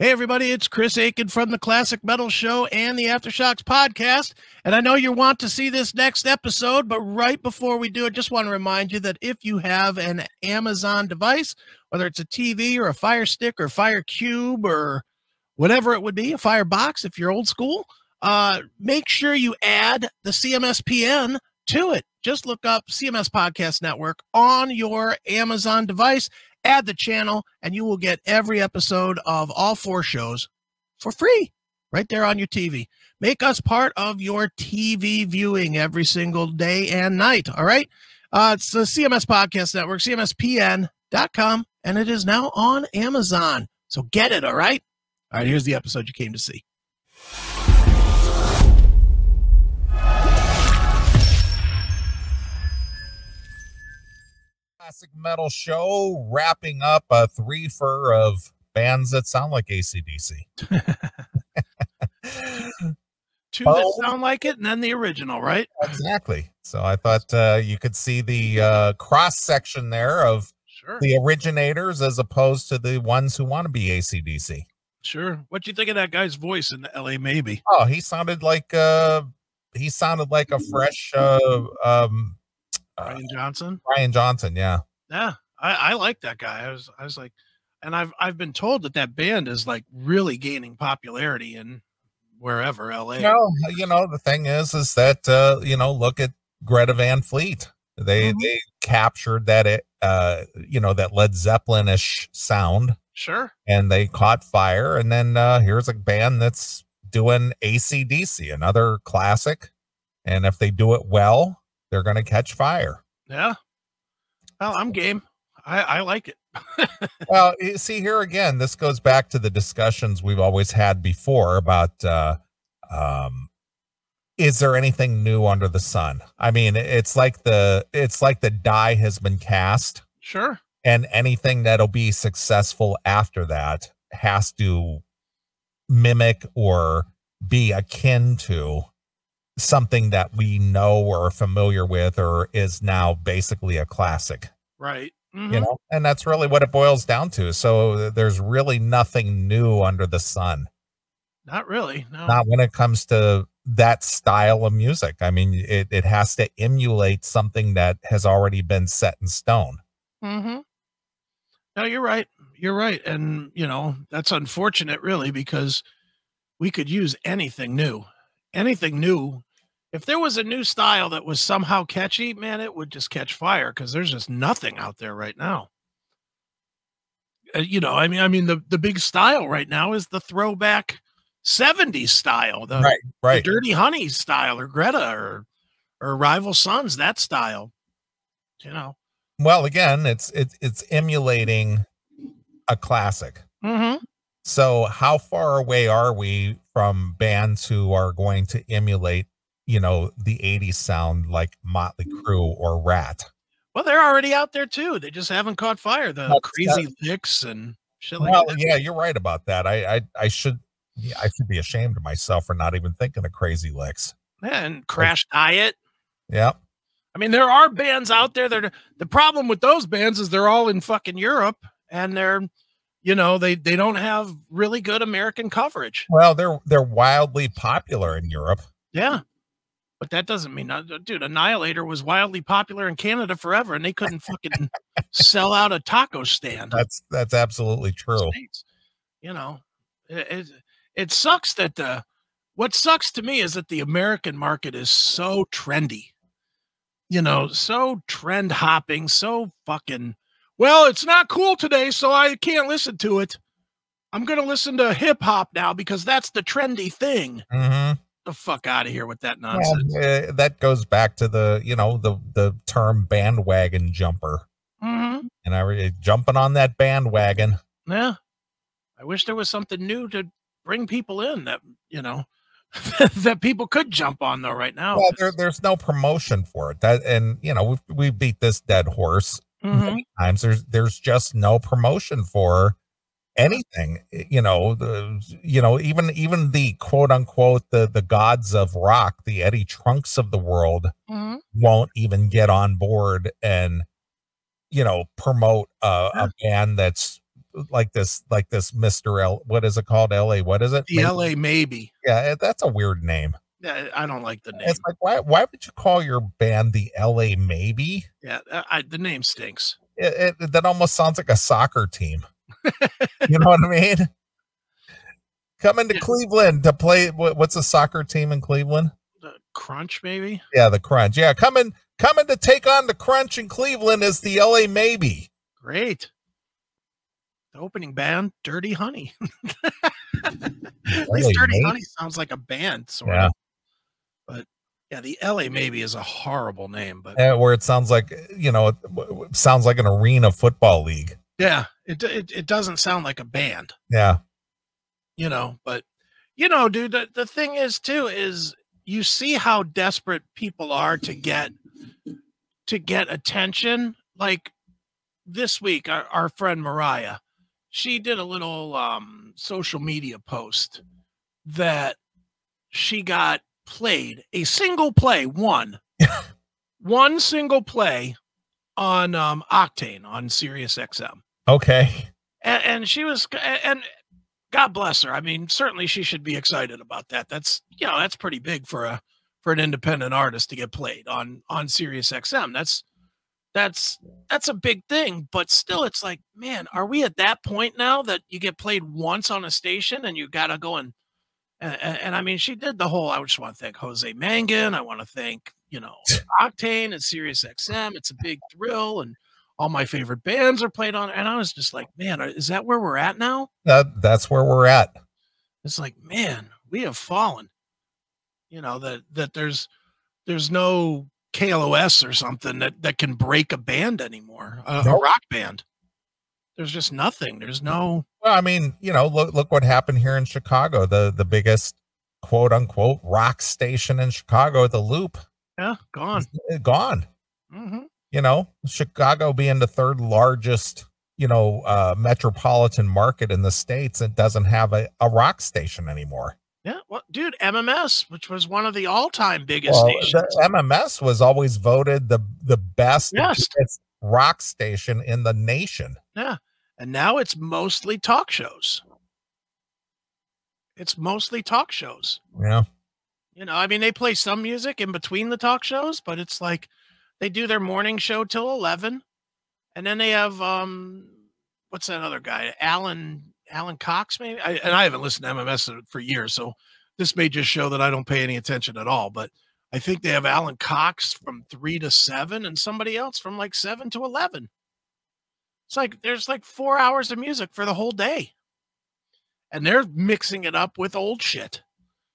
Hey, everybody, it's Chris Akin from the Classic Metal Show and the Aftershocks podcast. And I know you want to see this next episode, but right before we do it, just want to remind you that if you have an Amazon device, whether it's a TV or a Fire Stick or Fire Cube or whatever it would be, a Fire Box if you're old school, uh, make sure you add the CMSPN to it. Just look up CMS Podcast Network on your Amazon device add the channel, and you will get every episode of all four shows for free right there on your TV. Make us part of your TV viewing every single day and night. All right. Uh, it's the CMS Podcast Network, CMSPN.com, and it is now on Amazon. So get it. All right. All right. Here's the episode you came to see. Classic metal show, wrapping up a three for of bands that sound like ACDC. Two that sound like it, and then the original, right? Exactly. So I thought uh, you could see the uh, cross section there of sure. the originators as opposed to the ones who want to be ACDC. Sure. What do you think of that guy's voice in the LA Maybe? Oh, he sounded like uh he sounded like a fresh uh um Brian Johnson. Brian Johnson, yeah. Yeah, I, I like that guy. I was I was like, and I've I've been told that that band is like really gaining popularity in wherever LA. No, you know the thing is, is that uh, you know look at Greta Van Fleet. They mm-hmm. they captured that it uh you know that Led Zeppelin-ish sound. Sure. And they caught fire, and then uh here's a band that's doing ACDC, another classic. And if they do it well, they're going to catch fire. Yeah. Well, I'm game. I, I like it. well, see here again, this goes back to the discussions we've always had before about uh, um, is there anything new under the sun? I mean, it's like the it's like the die has been cast. Sure. And anything that'll be successful after that has to mimic or be akin to something that we know or are familiar with or is now basically a classic. Right. Mm-hmm. You know, and that's really what it boils down to. So there's really nothing new under the sun. Not really. No. Not when it comes to that style of music. I mean, it, it has to emulate something that has already been set in stone. Mm-hmm. No, you're right. You're right. And, you know, that's unfortunate, really, because we could use anything new. Anything new if there was a new style that was somehow catchy, man, it would just catch fire because there's just nothing out there right now. Uh, you know, I mean, I mean, the the big style right now is the throwback '70s style, the, right, right, the Dirty Honey style, or Greta, or or Rival Sons, that style. You know. Well, again, it's it's it's emulating a classic. Mm-hmm. So, how far away are we from bands who are going to emulate you know, the 80s sound like Motley mm. Crue or Ratt. Well, they're already out there too. They just haven't caught fire. The That's crazy that. licks and shit like well, that. Yeah, you're right about that. I I, I should yeah, I should be ashamed of myself for not even thinking of Crazy Lixx. Yeah, and Crash like, Diet. Yeah. I mean, there are bands out there that are the problem with those bands is they're all in fucking Europe and they're you know, they they don't have really good American coverage. Well, they're they're wildly popular in Europe. Yeah. But that doesn't mean, uh, dude, Annihilator was wildly popular in Canada forever, and they couldn't fucking sell out a taco stand. That's that's absolutely true. States. You know, it, it, it sucks that the what sucks to me is that the American market is so trendy. You know, so trend hopping, so fucking. Well, it's not cool today, so I can't listen to it. I'm going to listen to hip hop now because that's the trendy thing. Mm-hmm the fuck out of here with that nonsense. Uh, that goes back to the you know the the term bandwagon jumper. Mm-hmm. And I jumping on that bandwagon. Yeah, I wish there was something new to bring people in that you know that people could jump on though. Right now, well, there, there's no promotion for it. That and you know we we beat this dead horse mm-hmm. times. There's there's just no promotion for anything you know the, you know even even the quote unquote the the gods of rock the eddie trunks of the world mm-hmm. won't even get on board and you know promote a, a band that's like this like this Mr. L what is it called? LA. What is it? The LA maybe. Yeah, that's a weird name. Yeah, I don't like the name. It's like why why would you call your band the LA maybe? Yeah, I, the name stinks. It, it, that almost sounds like a soccer team. you know what I mean? Coming to. Cleveland to play. What's a soccer team in Cleveland? The Crunch, maybe. Yeah, the Crunch. Yeah, coming coming to take on the Crunch in Cleveland is the LA Maybe. Great. The opening band, Dirty Honey. At least Dirty Maybe? Honey sounds like a band, sort yeah. of. But yeah, the LA maybe is a horrible name, but yeah, where it sounds like you know, it, it sounds like an arena football league. Yeah, it, it it doesn't sound like a band. Yeah, you know, but you know, dude, the, the thing is too is you see how desperate people are to get to get attention. Like this week, our, our friend Mariah, she did a little um social media post that she got played a single play, one, one single play on um, Octane on Sirius XM. Okay. And, and, she was, and God bless her. I mean, certainly she should be excited about that. That's, you know, that's pretty big for a, for an independent artist to get played on, on Sirius XM. That's, that's, that's a big thing. But still, it's like, man, are we at that point now that you get played once on a station and you got to go and and, and, and, I mean, she did the whole. I just want to thank Jose Mangin. I want to thank you know Octane and Sirius XM. It's a big thrill, and all my favorite bands are played on. And I was just like, man, is that where we're at now? That that's where we're at. It's like, man, we have fallen. You know that that there's there's no KLOS or something that that can break a band anymore, a, nope. a rock band. There's just nothing. There's no well, I mean, you know, look look what happened here in Chicago. The the biggest quote unquote rock station in Chicago, the Loop. Yeah, gone. Uh, gone. Mm-hmm. You know, Chicago being the third largest, you know, uh, metropolitan market in the states, it doesn't have a, a rock station anymore. Yeah, well, dude, MMS, which was one of the all-time biggest well, stations. MMS was always voted the the best, yes. rock station in the nation. Yeah, and now it's mostly talk shows. It's mostly talk shows. Yeah. You know, I mean, they play some music in between the talk shows, but it's like they do their morning show till 11. And then they have, um, what's that other guy? Alan, Alan Cox, maybe? I, and I haven't listened to MMS for years. So this may just show that I don't pay any attention at all. But I think they have Alan Cox from three to seven and somebody else from like seven to 11. It's like there's like four hours of music for the whole day. And they're mixing it up with old shit.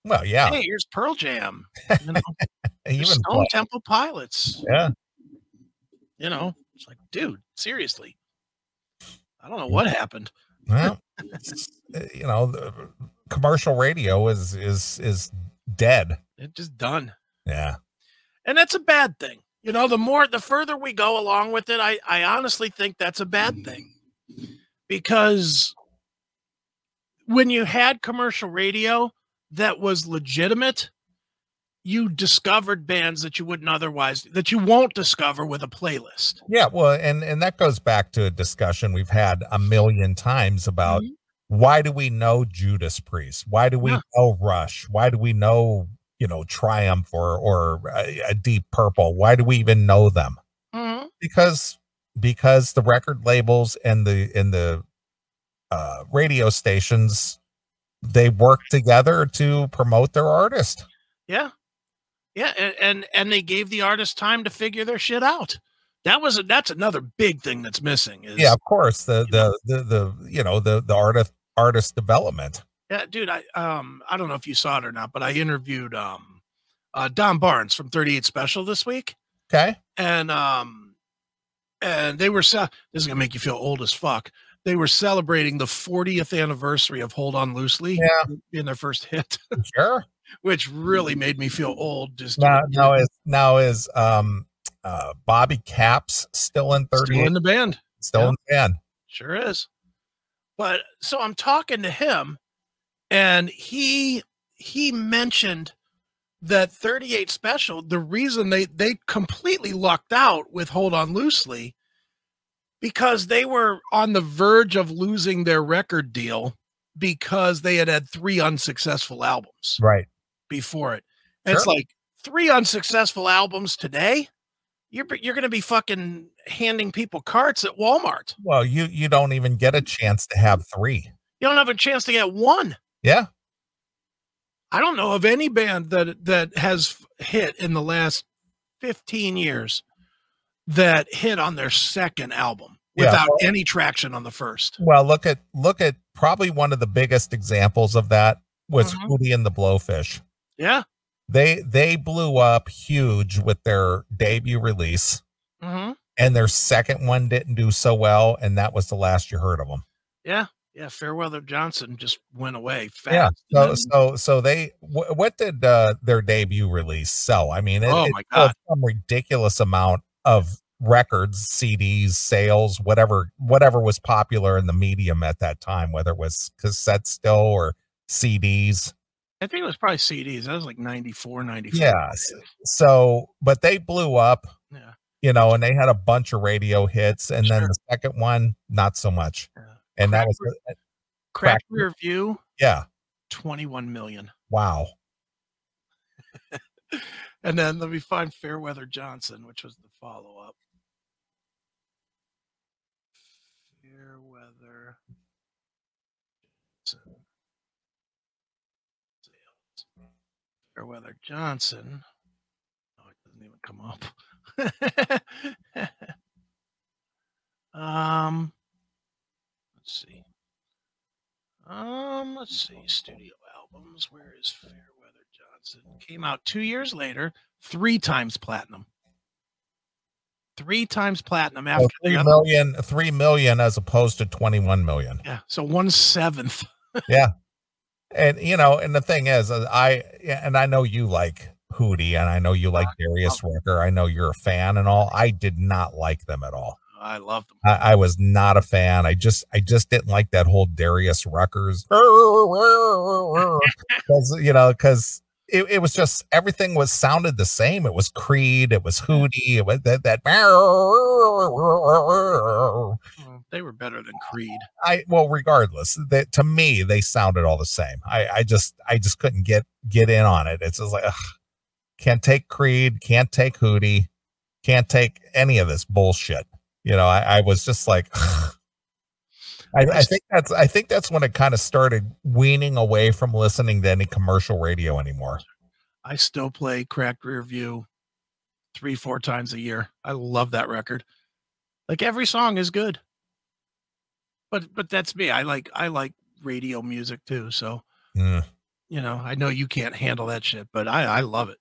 Well, yeah. Hey, here's Pearl Jam. You know, Even Stone play. Temple Pilots. Yeah. You know, it's like, dude, seriously. I don't know what happened. Well, uh, you know, the commercial radio is is is dead. It's just done. Yeah. And that's a bad thing. You know, the more, the further we go along with it, I, I honestly think that's a bad thing because when you had commercial radio that was legitimate, you discovered bands that you wouldn't otherwise that you won't discover with a playlist. Yeah, well, and and that goes back to a discussion we've had a million times about mm-hmm. why do we know Judas Priest? Why do we yeah. know Rush? Why do we know you know triumph or or a, a deep purple why do we even know them mm-hmm. because because the record labels and the and the uh, radio stations they work together to promote their artist yeah yeah and, and and they gave the artist time to figure their shit out that was a, that's another big thing that's missing is, yeah of course the the, the the you know the the artist artist development yeah, dude, I um I don't know if you saw it or not, but I interviewed um uh Don Barnes from 38 Special this week. Okay. And um and they were this is gonna make you feel old as fuck. They were celebrating the 40th anniversary of Hold On Loosely yeah. in their first hit. Sure. Which really made me feel old. Just now, now is now is um uh Bobby Capps still in 38? Still in the band. Still yeah. in the band. Sure is. But so I'm talking to him and he he mentioned that 38 special the reason they they completely lucked out with hold on loosely because they were on the verge of losing their record deal because they had had three unsuccessful albums Right. Before it. And It's like three unsuccessful albums today. You're you're going to be fucking handing people carts at Walmart. Well, you you don't even get a chance to have three. You don't have a chance to get one. Yeah. I don't know of any band that that has hit in the last 15 years that hit on their second album Yeah. without any traction on the first. Well, look at look at probably one of the biggest examples of that was Mhm. Hootie and the Blowfish. Yeah. They they blew up huge with their debut release, hmm and their second one didn't do so well, and that was the last you heard of them. Yeah. Yeah. Fairweather Johnson just went away fast. Yeah. So then- so so they wh- what did uh, their debut release sell? I mean, it, Oh my God. some ridiculous amount of records, CDs, sales, whatever whatever was popular in the medium at that time, whether it was cassette still or CDs. I think it was probably CDs. That was like 94, 95. Yes. So, but they blew up, Yeah. you know, and they had a bunch of radio hits, and then the second one, not so much. Yeah. And that was, uh, Crack- rear view, yeah, 21 million. wow. And then let me find Fairweather Johnson, which was the follow up. Fairweather Johnson. Sales. Fairweather Johnson. Oh, it doesn't even come up. um, let's see. Um, let's see. Studio albums. Where is Fairweather Johnson? Came out two years later, three times platinum. Three times platinum after the three million, three million as opposed to 21 million. Yeah, so one seventh. And you know, and the thing is, I and I know you like Hootie, and I know you like Darius Rucker. I know you're a fan and all. I did not like them at all. I love them. I, I was not a fan. I just, I just didn't like that whole Darius Ruckers, you know, because it, it was just everything was sounded the same. It was Creed, it was Hootie, it was that that. They were better than Creed. I well, regardless, that to me they sounded all the same. I I just I just couldn't get get in on it. It's just like ugh, can't take Creed, can't take Hootie, can't take any of this bullshit. You know, I, I was just like, ugh. I, I think that's I think that's when it kind of started weaning away from listening to any commercial radio anymore. I still play Cracked Rear View three, four times a year. I love that record. Like every song is good. But but that's me. I like I like radio music too. So Mm. you know, I know you can't handle that shit, but I I love it.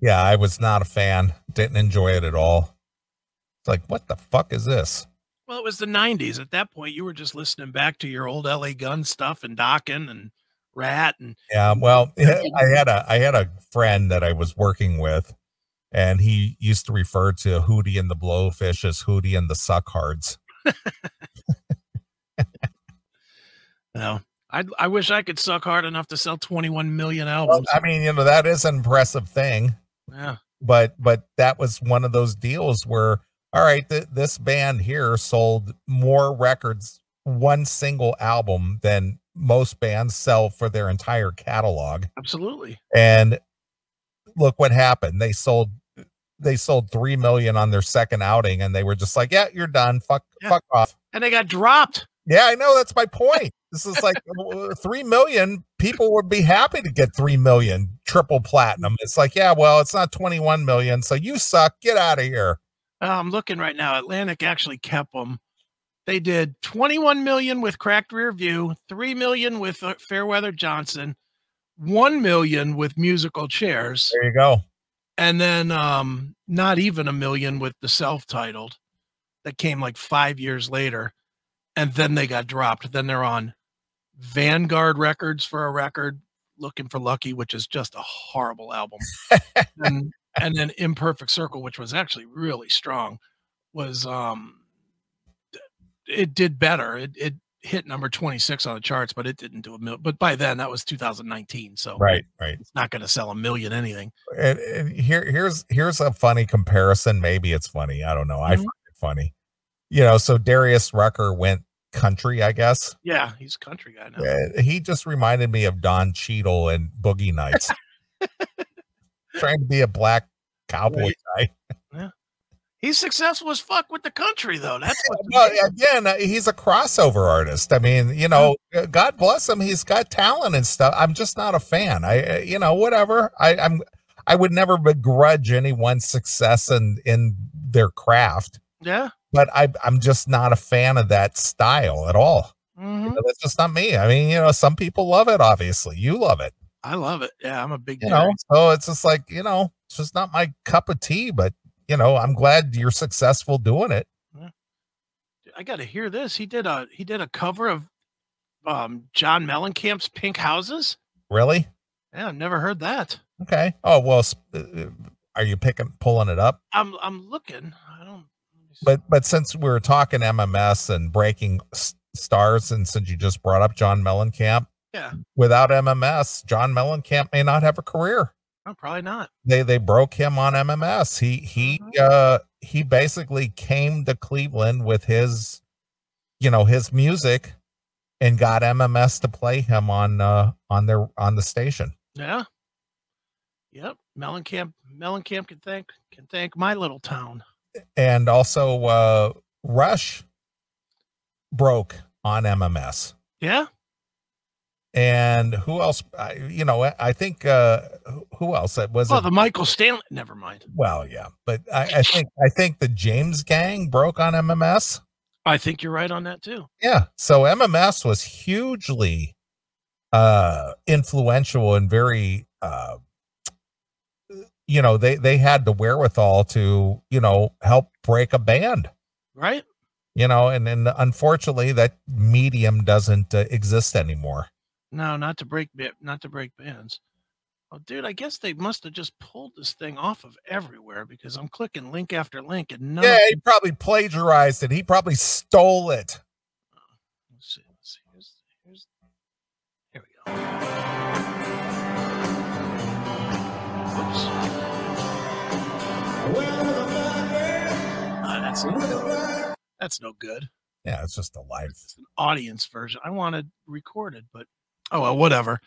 Yeah, I was not a fan. Didn't enjoy it at all. It's like, what the fuck is this? Well, it was the '90s. At that point, you were just listening back to your old LA Gun stuff and Dokken and Ratt and Yeah, well, I had a I had a friend that I was working with, and he used to refer to Hootie and the Blowfish as Hootie and the Suckhards. know, I I wish I could suck hard enough to sell 21 million Well, albums. I mean, you know, that is an impressive thing, yeah, but but that was one of those deals where, all right, th- this band here sold more records, one single album than most bands sell for their entire catalog. absolutely. and look what happened they sold they sold 3 million on their second outing and they were just like yeah you're done fuck Yeah. fuck off And they got dropped. yeah i know that's my point this is like 3 million people would be happy to get 3 million triple platinum it's like yeah well it's not 21 million so you suck get out of here Uh, I'm looking right now. Atlantic actually kept them. They did 21 million with Cracked Rear View, 3 million with uh, Fairweather Johnson, 1 million with musical chairs, there you go and then um not even a million with the self-titled that came like 5 years later. And then they got dropped. Then they're on Vanguard Records for a record Looking for Lucky, which is just a horrible album. and and then Imperfect Circle, which was actually really strong, was um it did better. It it hit number 26 on the charts, but it didn't do a million. But by then that was 2019. So right right it's not going to sell a million anything. and, and here here's here's a funny comparison maybe it's funny i don't know i Mhm. find it funny. You know, so Darius Rucker went country, I guess. Yeah, he's a country guy now. Uh, he just reminded me of Don Cheadle and Boogie Nights. Trying to be a black cowboy guy. He's successful as fuck with the country, though. That's what. Well, again, uh, he's a crossover artist. I mean, you know, uh, God bless him. He's got talent and stuff. I'm just not a fan. I, uh, you know, whatever. I, I'm, I would never begrudge anyone's success in in their craft, yeah. but I, I'm just not a fan of that style at all. Mhm. You know, that's just not me. I mean, you know, some people love it. Obviously, you love it. I love it. Yeah, I'm a big. You know, so it's just like you know, it's just not my cup of tea. But you know, I'm glad you're successful doing it. I got to hear this. He did a he did a cover of um John Mellencamp's Pink Houses. Really? Yeah, I've never heard that. Okay. Oh well, uh, are you picking pulling it up? I'm I'm looking. I don't. let me see. But but since we were talking MMS and breaking s- stars, and since you just brought up John Mellencamp, yeah, without MMS, John Mellencamp may not have a career. No, probably not. They they broke him on MMS. He he uh he basically came to Cleveland with his, you know, his music, and got MMS to play him on uh on their on the station. Yeah. Yep. Mellencamp Mellencamp can thank can thank my little town. and also uh Rush broke on MMS. Yeah. And who else? I, you know, I- think uh who- else? It was Oh, it, the Michael Stanley. Never mind. well, yeah, but I, I think I think the James Gang broke on MMS. I think you're right on that too. Yeah, so MMS was hugely uh influential and very uh you know they they had the wherewithal to you know help break a band Right? you know and and unfortunately that medium doesn't uh, exist anymore No, not to break ba- not to break bands. Oh, dude, I guess they must have just pulled this thing off of everywhere because I'm clicking link after link and none. yeah he probably plagiarized it he probably stole it oh, let's see. Let's see. Here's, here's, here we go. Oops. That's that's no good. yeah it's just a live It's an audience version. I wanted recorded, but oh well, whatever.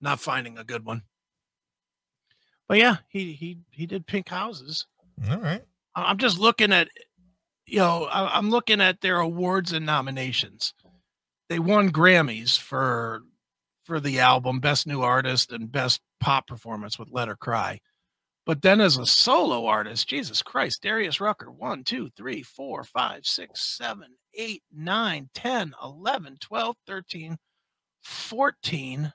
Not finding a good one. But yeah, he he he did Pink Houses. all right I'm just looking at, you know, I'm looking at their awards and nominations. They won Grammys for for the album Best New Artist and Best Pop Performance with Let Her Cry. But then as a solo artist, Jesus Christ, Darius Rucker, 1, 2, 3, 4, 5, 6, 7, 8, 9, 10, 11, 12, 13, 14,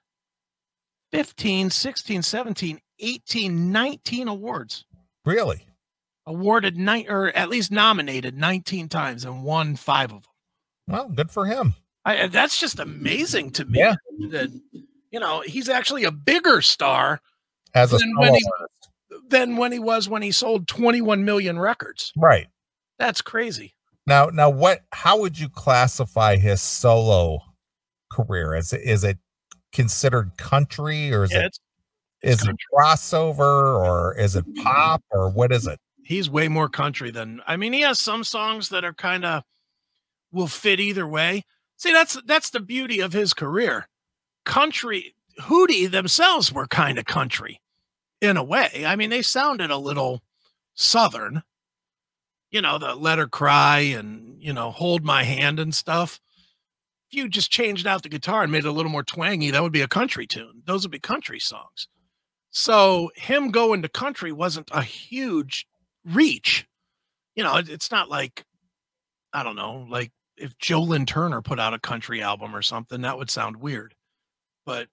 15, 16, 17, 18, 19 awards really awarded nine or at least nominated 19 times and won five of them. well good for him I, uh, that's just amazing to me. Yeah. That you know he's actually a bigger star as a Then when he- than when he was when he sold 21 million records. right That's crazy. now now what how would you classify his solo career is it is it considered country or is Yeah, it it's, it's is it crossover or is it mm-hmm. pop or what is it he's way more country than I mean. He has some songs that are kind of will fit either way. See, that's that's the beauty of his career. Country Hootie themselves were kind of country in a way. I mean, they sounded a little southern. You know, the let her cry and you know, hold my hand and stuff. If you just changed out the guitar and made it a little more twangy, that would be a country tune. Those would be country songs. So him going to country wasn't a huge reach. You know, it, it's not like I don't know, like if Joe Lynn Turner put out a country album or something, that would sound weird. But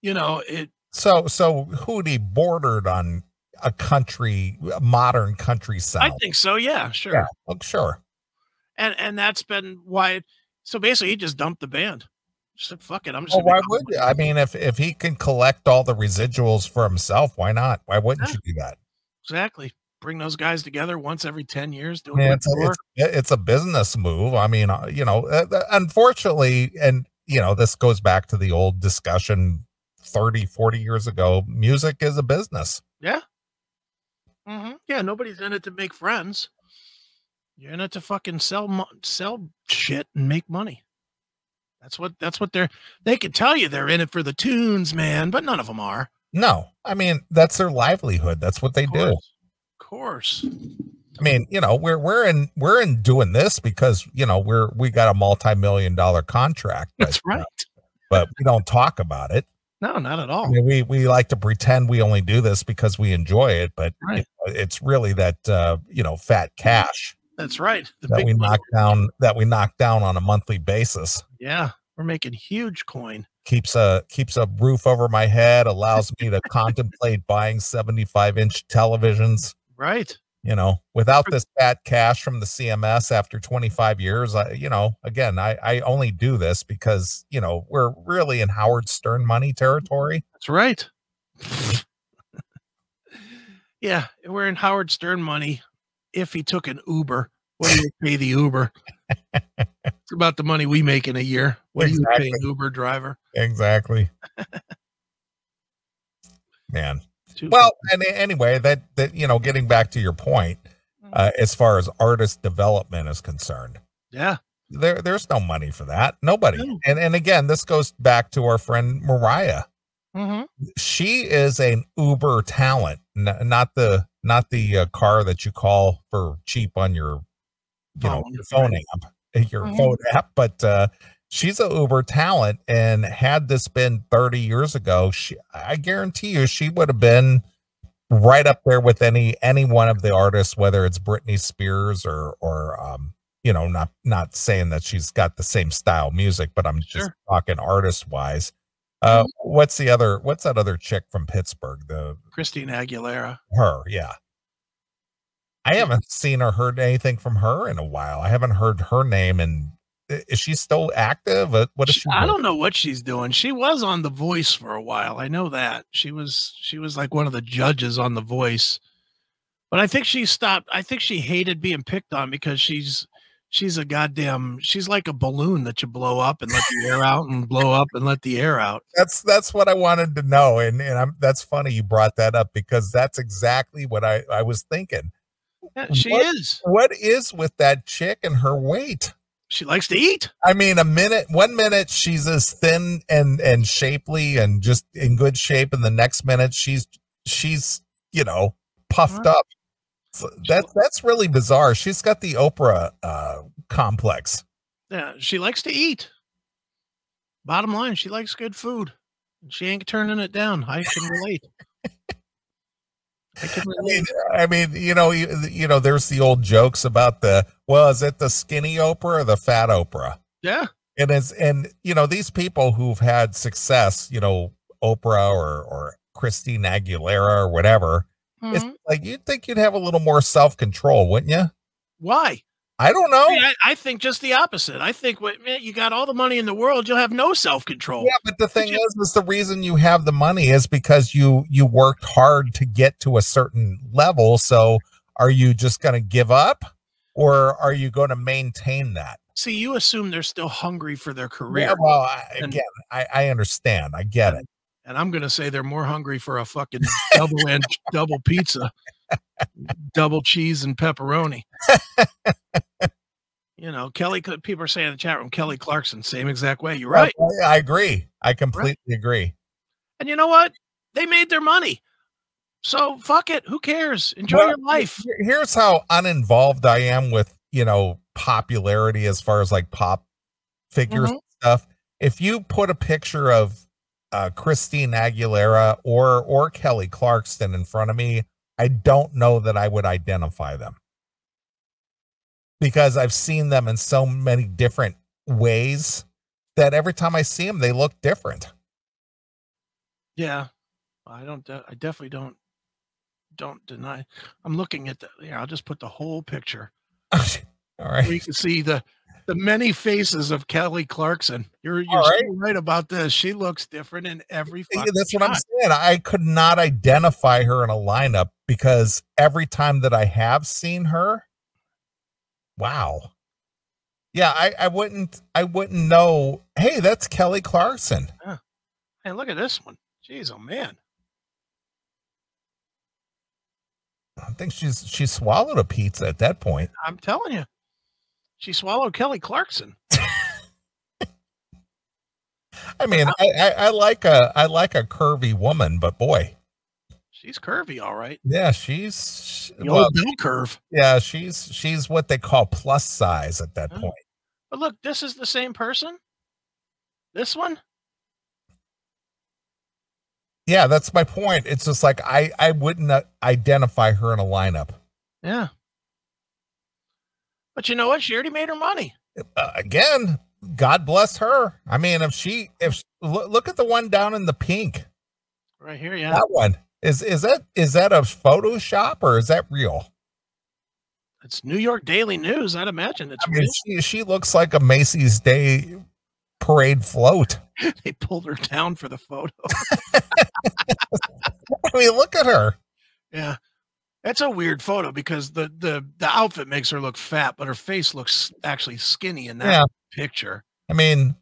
you know, it so so hootie bordered on a country a modern country sound. I think so, yeah, sure. yeah well, sure And and that's been why it, so basically he just dumped the band. Just said, fuck it. I'm just well, why would you? I mean, if if he can collect all the residuals for himself, why not? Why wouldn't Yeah. you do that? exactly bring those guys together once every 10 years, do a I mean, quick it's a, it's, it's a business move. I mean, uh, you know, uh, uh, unfortunately, and you know, this goes back to the old discussion 30, 40 years ago. Music is a business. Mhm. Yeah, nobody's in it to make friends. You're in it to fucking sell mo- sell shit and make money. That's what that's what they're they could tell you they're in it for the tunes, man, but none of them are. No, I mean that's their livelihood. That's what they do. Of course. I mean, you know, we're we're in we're in doing this because you know we're we got a multi-million dollar contract, but, That's right. but we don't talk about it. No, not at I all. mean, we we like to pretend we only do this because we enjoy it, but you know, it's really that uh, you know fat cash That's right. The that big we knock down that we knock down on a monthly basis. Yeah, we're making huge coin. Keeps a keeps a roof over my head, allows me to contemplate buying 75 inch televisions. Right. You know, without this fat cash from the CMS after 25 years, I, you know, again, I, I only do this because, you know, we're really in Howard Stern money territory. That's right. yeah, we're in Howard Stern money. If he took an Uber, what do you pay the Uber? it's about the money we make in a year. What do you pay an Uber driver? Exactly. Man. Two- Well, and anyway, that that you know, getting back to your point, uh, as far as artist development is concerned, yeah, there there's no money for that. Nobody. No. And and again, this goes back to our friend Mariah. hmm She is an Uber talent, n- not the not the uh, car that you call for cheap on your you know Phone, your phone right. app, eh, your Mhm. phone app. But uh, she's a Uber talent, and had this been 30 years ago, she I guarantee you she would have been right up there with any any one of the artists, whether it's Britney Spears or or um, you know, not not saying that she's got the same style music, but I'm just Sure. talking artist wise. Uh, Mhm. what's the other? What's that other chick from Pittsburgh? The Christine Aguilera. her, yeah. I haven't seen or heard anything from her in a while. I haven't heard her name, and is she still active? What is she? I doing? don't know what she's doing. She was on The Voice for a while. I know that she was. She was like one of the judges on The Voice, but I think she stopped. I think she hated being picked on because she's she's a goddamn. She's like a balloon that you blow up and let the air out and blow up and let the air out. That's that's what I wanted to know, and and I'm that's funny you brought that up because that's exactly what I I was thinking. Yeah, she What? is. What is with that chick and her weight? She likes to eat. I mean, a minute, one minute she's as thin and and shapely and just in good shape, and the next minute she's she's you know puffed up. So That's that's really bizarre. She's got the Oprah uh, complex. Yeah, she likes to eat. Bottom line, she likes good food. She ain't turning it down. I can relate. I can I relate. mean, I mean, you know, you, you know, there's the old jokes about the well, is it the skinny Oprah or the fat Oprah? Yeah. And it's and you know these people who've had success, you know, Oprah or or Christine Aguilera or whatever. It's Mhm. like you'd think you'd have a little more self control, wouldn't you? Why? I don't know. I, I think just the opposite. I think what man, you got all the money in the world, you'll have no self control. Yeah, but the thing you- is, is the reason you have the money is because you you worked hard to get to a certain level. So, are you just going to give up, or are you going to maintain that? See, you assume they're still hungry for their Yeah, career, well, I, And- again, I, I understand. I get it. And I'm going to say they're more hungry for a fucking double and double pizza, double cheese and pepperoni. you know, Kelly. People are saying in the chat room, Kelly Clarkson, same exact way. You're right. I, agree. I completely agree. And you know what? They made their money. So fuck it. Who cares? Enjoy Well, your life. Here's how uninvolved I am with you know popularity as far as like pop figures Mhm. and stuff. If you put a picture of uh, Christine Aguilera or or Kelly Clarkson in front of me, I don't know that I would identify them because I've seen them in so many different ways that every time I see them, they look different. Yeah. I don't, I definitely don't, don't deny. I'm looking at the, yeah, I'll just put the whole picture All right. you can see the, the many faces of Kelly Clarkson. You're, you're so right. right about this. She looks different in every Yeah, That's what I'm saying. I could not identify her in a lineup because every time that I have seen her, wow. Yeah, I, I wouldn't I wouldn't know, hey, that's Kelly Clarkson. Hey, look at this one. Jeez, oh man. I think she's she swallowed a pizza at that point. I'm telling you, she swallowed Kelly Clarkson. I mean, I, I, I like a I like a curvy woman, but boy, She's curvy, all right. yeah, she's The well, old bell curve. yeah, she's she's what they call plus size at that point. But look, this is the same person. This one. Yeah, that's my point. It's just like I I wouldn't uh, identify her in a lineup. Yeah. But you know what? She already made her money. Uh, again, God bless her. I mean, if she if look, look at the one down in the pink, Right here, yeah. that one is is that is that a Photoshop or is that real? It's New York Daily News. I'd imagine it's I mean, real. she she looks like a Macy's Day parade float. They pulled her down for the photo. I mean, look at her. yeah. That's a weird photo because the the the outfit makes her look fat, but her face looks actually skinny in that Yeah. picture. I mean,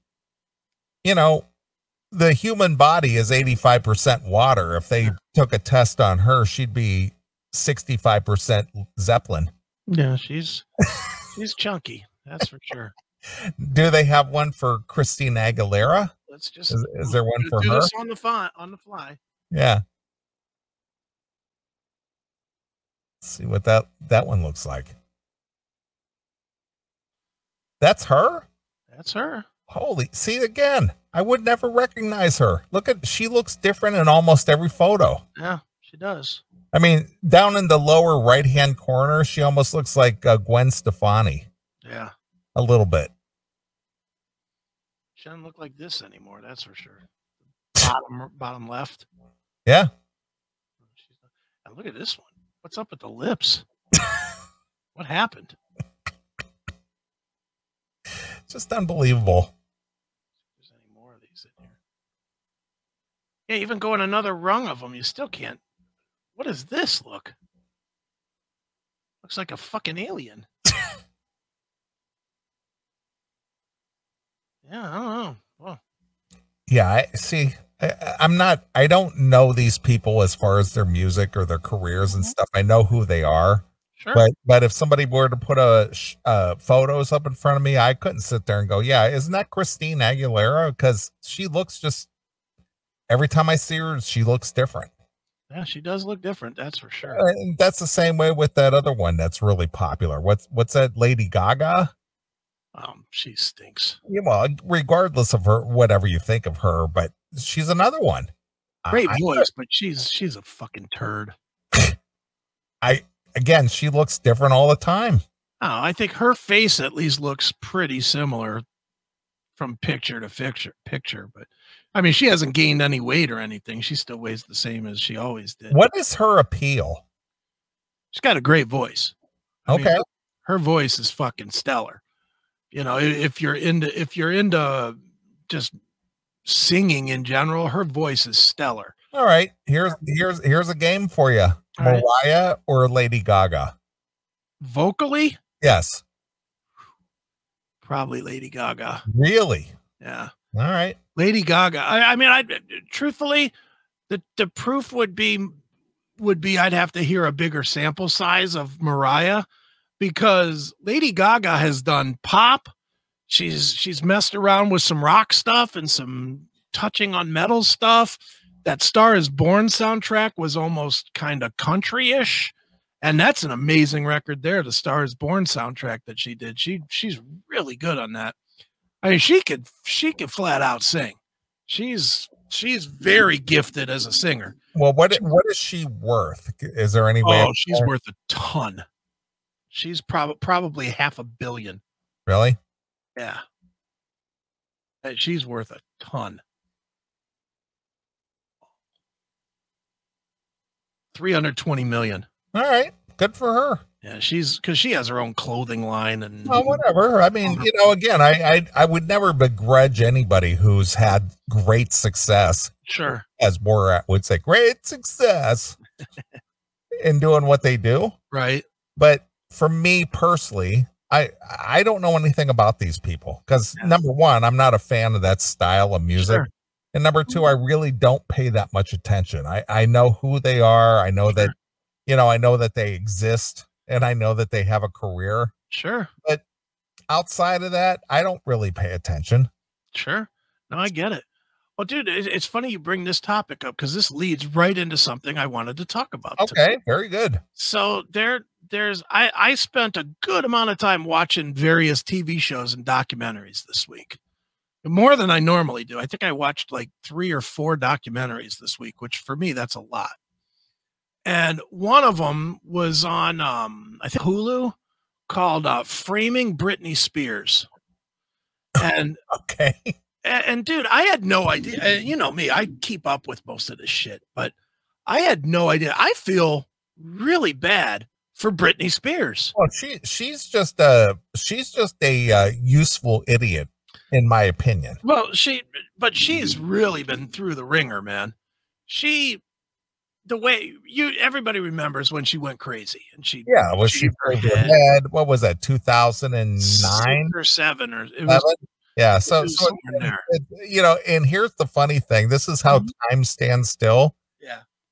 you know, the human body is 85% water. If they took a test on her, she'd be 65% Zeppelin. Yeah, she's she's chunky. That's for sure. Do they have one for Christina Aguilera? Let's just Is, is there one for her? on the fly on the fly. Yeah. See what that that one looks like. That's her? That's her. Holy, see again. I would never recognize her. Look at she looks different in almost every photo. Yeah, she does. I mean, down in the lower right hand corner, she almost looks like uh, Gwen Stefani Yeah. a little bit. She doesn't look like this anymore, that's for sure. Bottom bottom left. Yeah. And look at this one. What's up with the lips? what happened? Just unbelievable. There's any more of these in here. Yeah, even going another rung of them, you still can't. What does this look? Looks like a fucking alien. yeah, I don't know. Well, Yeah, I see. I, I'm not. I don't know these people as far as their music or their careers and Mhm. stuff. I know who they are, sure. but but if somebody were to put a uh, photos up in front of me, I couldn't sit there and go, "Yeah, isn't that Christine Aguilera?" Because she looks just. Every time I see her, she looks different. yeah, she does look different. That's for sure. And that's the same way with that other one that's really popular. What's what's that Lady Gaga? Um, she stinks. Yeah, well, regardless of her, whatever you think of her, but she's another one. Great I- voice, but she's she's a fucking turd. I again, she looks different all the time. Oh, I think her face at least looks pretty similar from picture to picture picture, but I mean she hasn't gained any weight or anything. She still weighs the same as she always did. What is her appeal? She's got a great voice. I mean, Okay. her voice is fucking stellar. You know, if you're into if you're into just singing in general, her voice is stellar. All right. Here's here's here's a game for you. All right. Mariah or Lady Gaga? Vocally, Yes. probably Lady Gaga. Really? Yeah. All right. Lady Gaga. I, I mean, I truthfully, the the proof would be would be I'd have to hear a bigger sample size of Mariah because Lady Gaga has done pop. She's she's messed around with some rock stuff and some touching on metal stuff. That Star is Born soundtrack was almost kind of country-ish. And that's an amazing record there, the Star is Born soundtrack that she did. She she's really good on that. I mean, she could she could flat out sing. She's she's very gifted as a singer. Well, what what is she worth? Is there any way? Oh, she's worth a ton. She's probably probably half a billion. really? Yeah. Uh, She's worth a ton. 320 million. All right. Good for her. Yeah, she's because she has her own clothing line and Well, whatever. I mean, you know, again, I, I I would never begrudge anybody who's had great success, sure. as Borat would say, great success in doing what they do. Right. But for me personally, I I don't know anything about these people because Yeah. number one, I'm not a fan of that style of music. Sure. And number two, I mm-hmm. really don't pay that much attention. I, I know who they are. I know that, You know, I know that they exist and I know that they have a career. Sure. But outside of that, I don't really pay attention. Sure. No, I get it. Well, dude, it- it's funny you bring this topic up because this leads right into something I wanted to talk about. today. Okay, very good. So there, there's I I spent a good amount of time watching various TV shows and documentaries this week, more than I normally do. I think I watched like three or four documentaries this week, which for me that's a lot. And one of them was on um I think Hulu called uh, "Framing Britney Spears," and Okay. and, and dude, I had no idea. You know me, I keep up with most of this shit, but I had no idea. I feel really bad for Britney Spears. Well, she she's just a she's just a uh, useful idiot, in my opinion. Well, she, but she's really been through the ringer, man. She, the way you, everybody remembers when she went crazy and she, Yeah, was she her head. head? What was that? 2009 or seven or it was, Yeah. So, so it- you know, and here's the funny thing. This is how Mhm. time stands still.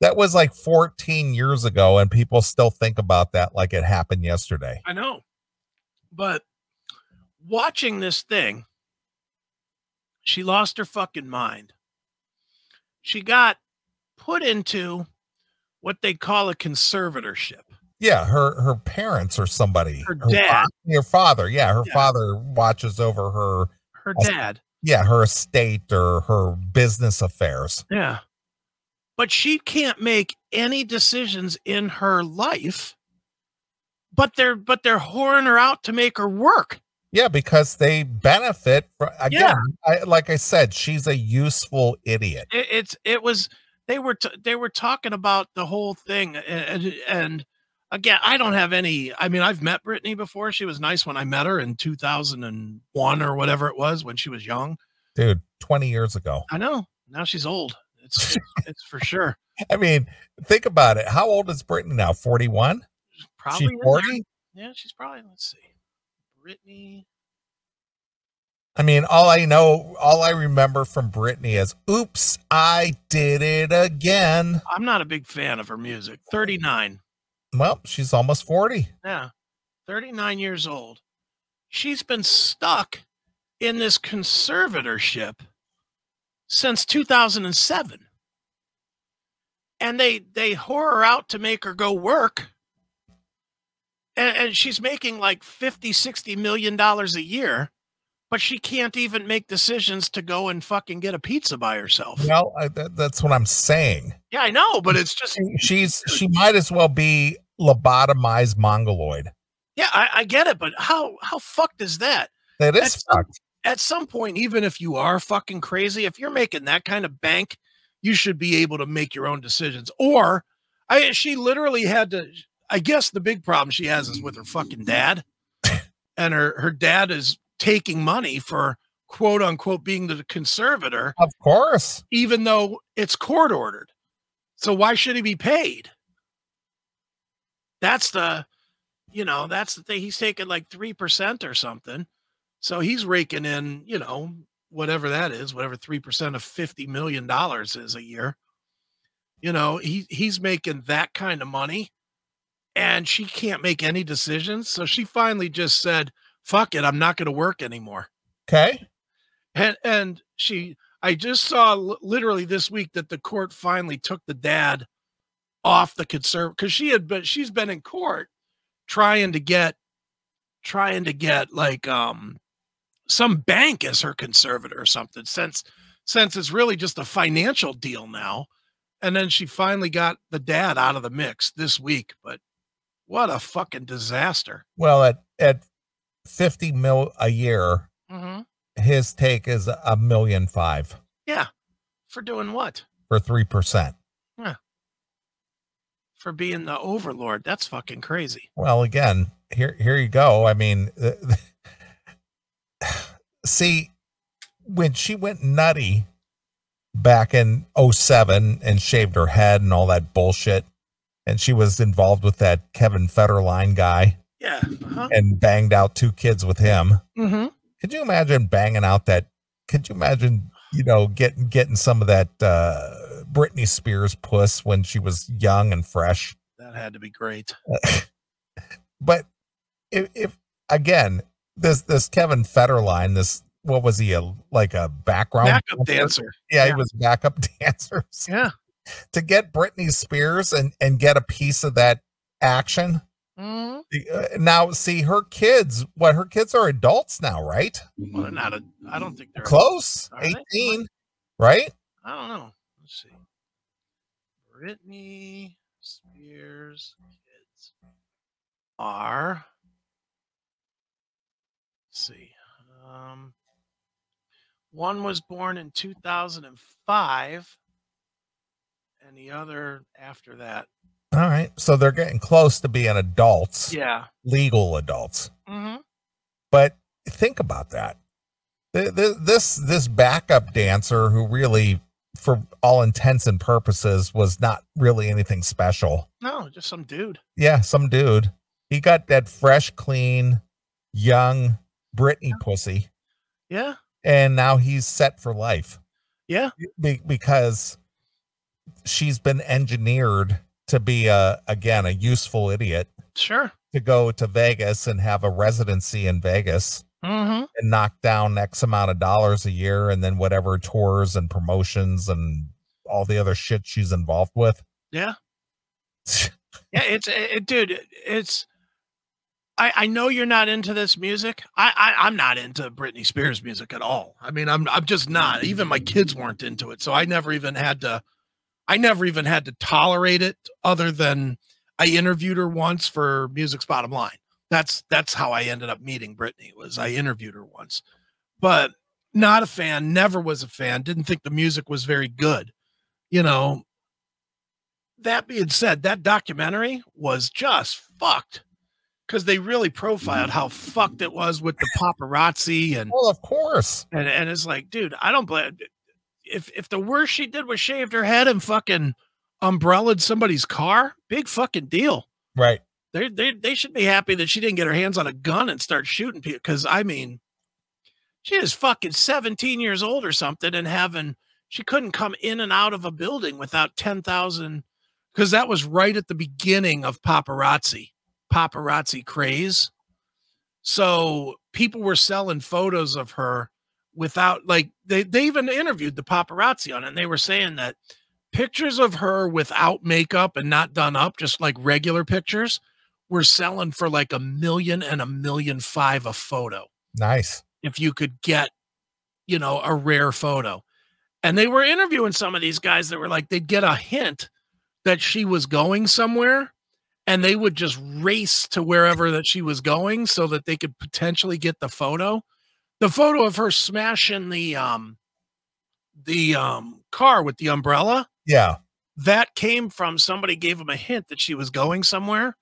That was like 14 years ago, and people still think about that like it happened yesterday. I know. But watching this thing, she lost her fucking mind. She got put into what they call a conservatorship. Yeah, her her parents or somebody. Her fa- dad. your father. Yeah, her Yeah. father watches over her. Her dad. Yeah, her estate or her business affairs. Yeah. But she can't make any decisions in her life. But they're but they're whoring her out to make her work. Yeah, because they benefit from again. Yeah. I, like I said, she's a useful idiot. It, it's it was they were t- they were talking about the whole thing and, and again I don't have any I mean I've met Britney before she was nice when I met her in 2001 or whatever it was when she was young Dude, 20 years ago. I know now she's old it's it's, for sure I mean, think about it. How old is Britney now? 41? probably She's 40? yeah she's probably let's see Britney I mean, all I know, all I remember from Britney is, oops, I did it again. I'm not a big fan of her music 39 Well, she's almost 40. Yeah, 39 years old. She's been stuck in this conservatorship since 2007. And they they whore her out to make her go work. And, and she's making like 50, 60 million dollars a year, but she can't even make decisions to go and fucking get a pizza by herself. Well, I, that, that's what I'm saying. Yeah, I know, but it's just She's she might as well be lobotomized mongoloid. yeah, I, I get it, but how how fucked is that? That is That's fucked. At some point, even if you are fucking crazy, if you're making that kind of bank, you should be able to make your own decisions. Or I she literally had to I guess the big problem she has is with her fucking dad. And her her dad is taking money for quote unquote being the conservator, Of course. even though it's court ordered. So why should he be paid? That's the you know, that's the thing. He's taking like 3% or something. So he's raking in, you know, whatever that is, whatever 3% of 50 million dollars is a year. You know, he he's making that kind of money and she can't make any decisions. So she finally just said, "Fuck it, I'm not going to work anymore." Okay. And and she I just saw li- literally this week that the court finally took the dad off the conserv cuz she had been she's been in court trying to get trying to get like um some bank as her conservator or something since since it's really just a financial deal now and then she finally got the dad out of the mix this week but what a fucking disaster Well, at at 50 mil a year, mm-hmm. his take is a million five yeah for doing what for 3%. Yeah. For being the overlord that's fucking crazy Well, again, here here you go. I mean, see, when she went nutty back in 07 and shaved her head and all that bullshit, and she was involved with that Kevin Federline guy yeah uh-huh. and banged out two kids with him. mm-hmm. Could you imagine banging out that? Could you imagine, you know, getting getting some of that uh Britney Spears puss when she was young and fresh? that That had to be great. but if, if again, this this Kevin Federline, this what was he a like a background Backup dancer. Yeah, Yeah. he was backup dancer. Yeah. To get Britney Spears and and get a piece of that action. Mhm. Uh, now, see her kids. What her kids are adults now, right? Well, they're not a. I don't think they're Close, they? eighteen, right? I don't know. Let's see. Britney Spears kids are. Let's see. Um, one was born in 2005, and the other after that. All right, so they're getting close to being adults, Yeah. legal adults. Mm-hmm. But think about that. Th- th- This this backup dancer who really, for all intents and purposes, was not really anything special. No, just some dude. Yeah, some dude. He got that fresh, clean, young Britney pussy, Yeah. and now he's set for life Yeah. Be- because she's been engineered to be a again a useful idiot Sure. to go to Vegas and have a residency in Vegas Mm-hmm. and knock down X amount of dollars a year and then whatever tours and promotions and all the other shit she's involved with. Yeah. Yeah, it's it, dude. It's I I know you're not into this music. I, I I'm not into Britney Spears music at all. I mean, I'm I'm just not. Even my kids weren't into it, so I never even had to. I never even had to tolerate it. Other than I interviewed her once for Music's Bottom Line. That's that's how I ended up meeting Britney. Was I interviewed her once, but not a fan. Never was a fan. Didn't think the music was very good. You know, that being said, that documentary was just fucked because they really profiled how fucked it was with the paparazzi and well, of course. and and it's like, dude, I don't blame. If if the worst she did was shaved her head and fucking umbrellaed somebody's car, big fucking deal. Right. They they they should be happy that she didn't get her hands on a gun and start shooting people. Because I mean, she is fucking seventeen years old or something, and having she couldn't come in and out of a building without ten thousand. Because that was right at the beginning of paparazzi, paparazzi craze. So people were selling photos of her without like they they even interviewed the paparazzi on it, and they were saying that pictures of her without makeup and not done up, just like regular pictures, were selling for like a million and a million five a photo Nice. if you could get, you know, a rare photo. And they were interviewing some of these guys that were like, they'd get a hint that she was going somewhere and they would just race to wherever that she was going so that they could potentially get the photo. The photo of her smashing the um the um car with the umbrella Yeah. that came from somebody gave them a hint that she was going somewhere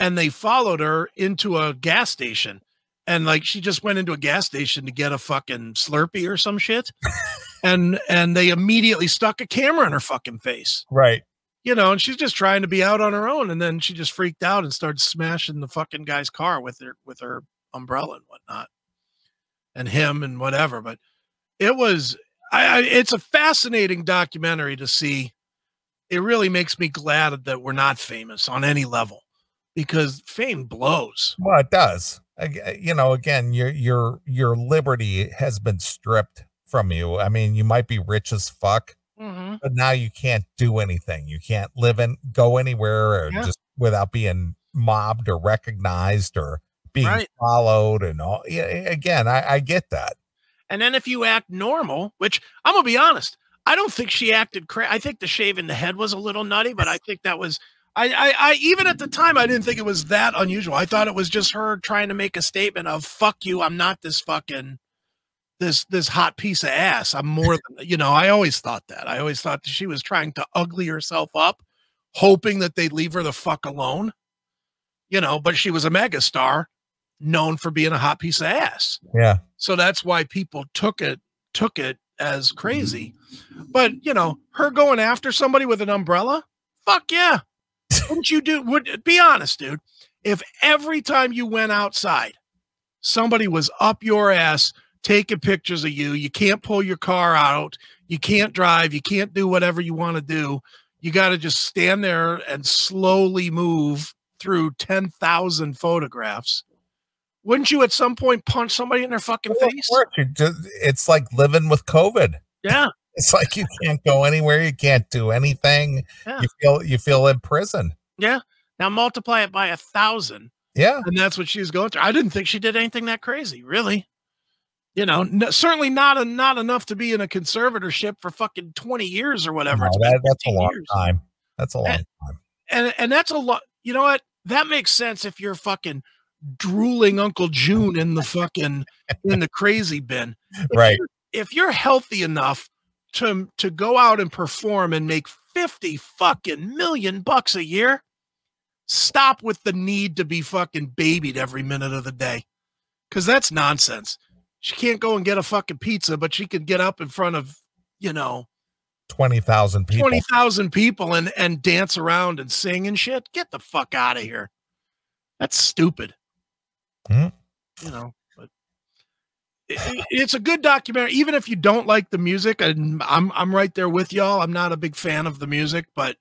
and they followed her into a gas station and like she just went into a gas station to get a fucking slurpee or some shit and and they immediately stuck a camera in her fucking face Right. You know and she's just trying to be out on her own and then she just freaked out and started smashing the fucking guy's car with her with her umbrella and whatnot and him and whatever but it was I, I it's a fascinating documentary to see it really makes me glad that we're not famous on any level because fame blows Well, it does. Ag- uh, You know, again, your your your liberty has been stripped from you. I mean, you might be rich as fuck, mm-hmm. but now you can't do anything. You can't live and go anywhere or Yeah. just without being mobbed or recognized or being Right. followed and all. Yeah, again, I, I get that. And then if you act normal, which I'm gonna be honest, I don't think she acted crazy. I think the shave in the head was a little nutty, but I think that was I, I I even at the time I didn't think it was that unusual. I thought it was just her trying to make a statement of fuck you, I'm not this fucking this this hot piece of ass. I'm more than you know, I always thought that. I always thought that she was trying to ugly herself up, hoping that they'd leave her the fuck alone. You know, but she was a megastar known for being a hot piece of ass Yeah. so that's why people took it took it as crazy but you know her going after somebody with an umbrella fuck yeah wouldn't you do would be honest dude if every time you went outside somebody was up your ass taking pictures of you you can't pull your car out you can't drive you can't do whatever you want to do you got to just stand there and slowly move through 10,000 photographs. Wouldn't you at some point punch somebody in their fucking Well, face? just- it's like living with COVID. Yeah. It's like you can't go anywhere, you can't do anything. Yeah. You feel you feel in prison. Yeah. Now multiply it by a thousand. Yeah. and that's what she was going through. I didn't think she did anything that crazy, really. You know, certainly not a, not enough to be in a conservatorship for fucking twenty years or whatever. No, that, that's a long years. time. That's a long And- time. and and that's a lot. You know what? That makes sense if you're fucking drooling Uncle June in the fucking in the crazy bin. If Right. you're- If you're healthy enough to to go out and perform and make fifty fucking million bucks a year, stop with the need to be fucking babied every minute of the day. Cause that's nonsense. She can't go and get a fucking pizza, but she can get up in front of, you know, Twenty thousand people. twenty thousand people and and dance around and sing and shit. Get the fuck out of here. That's stupid. Hmm. You know, but it- it- it's a good documentary. Even if you don't like the music, and I'm I'm right there with y'all. I'm not a big fan of the music, but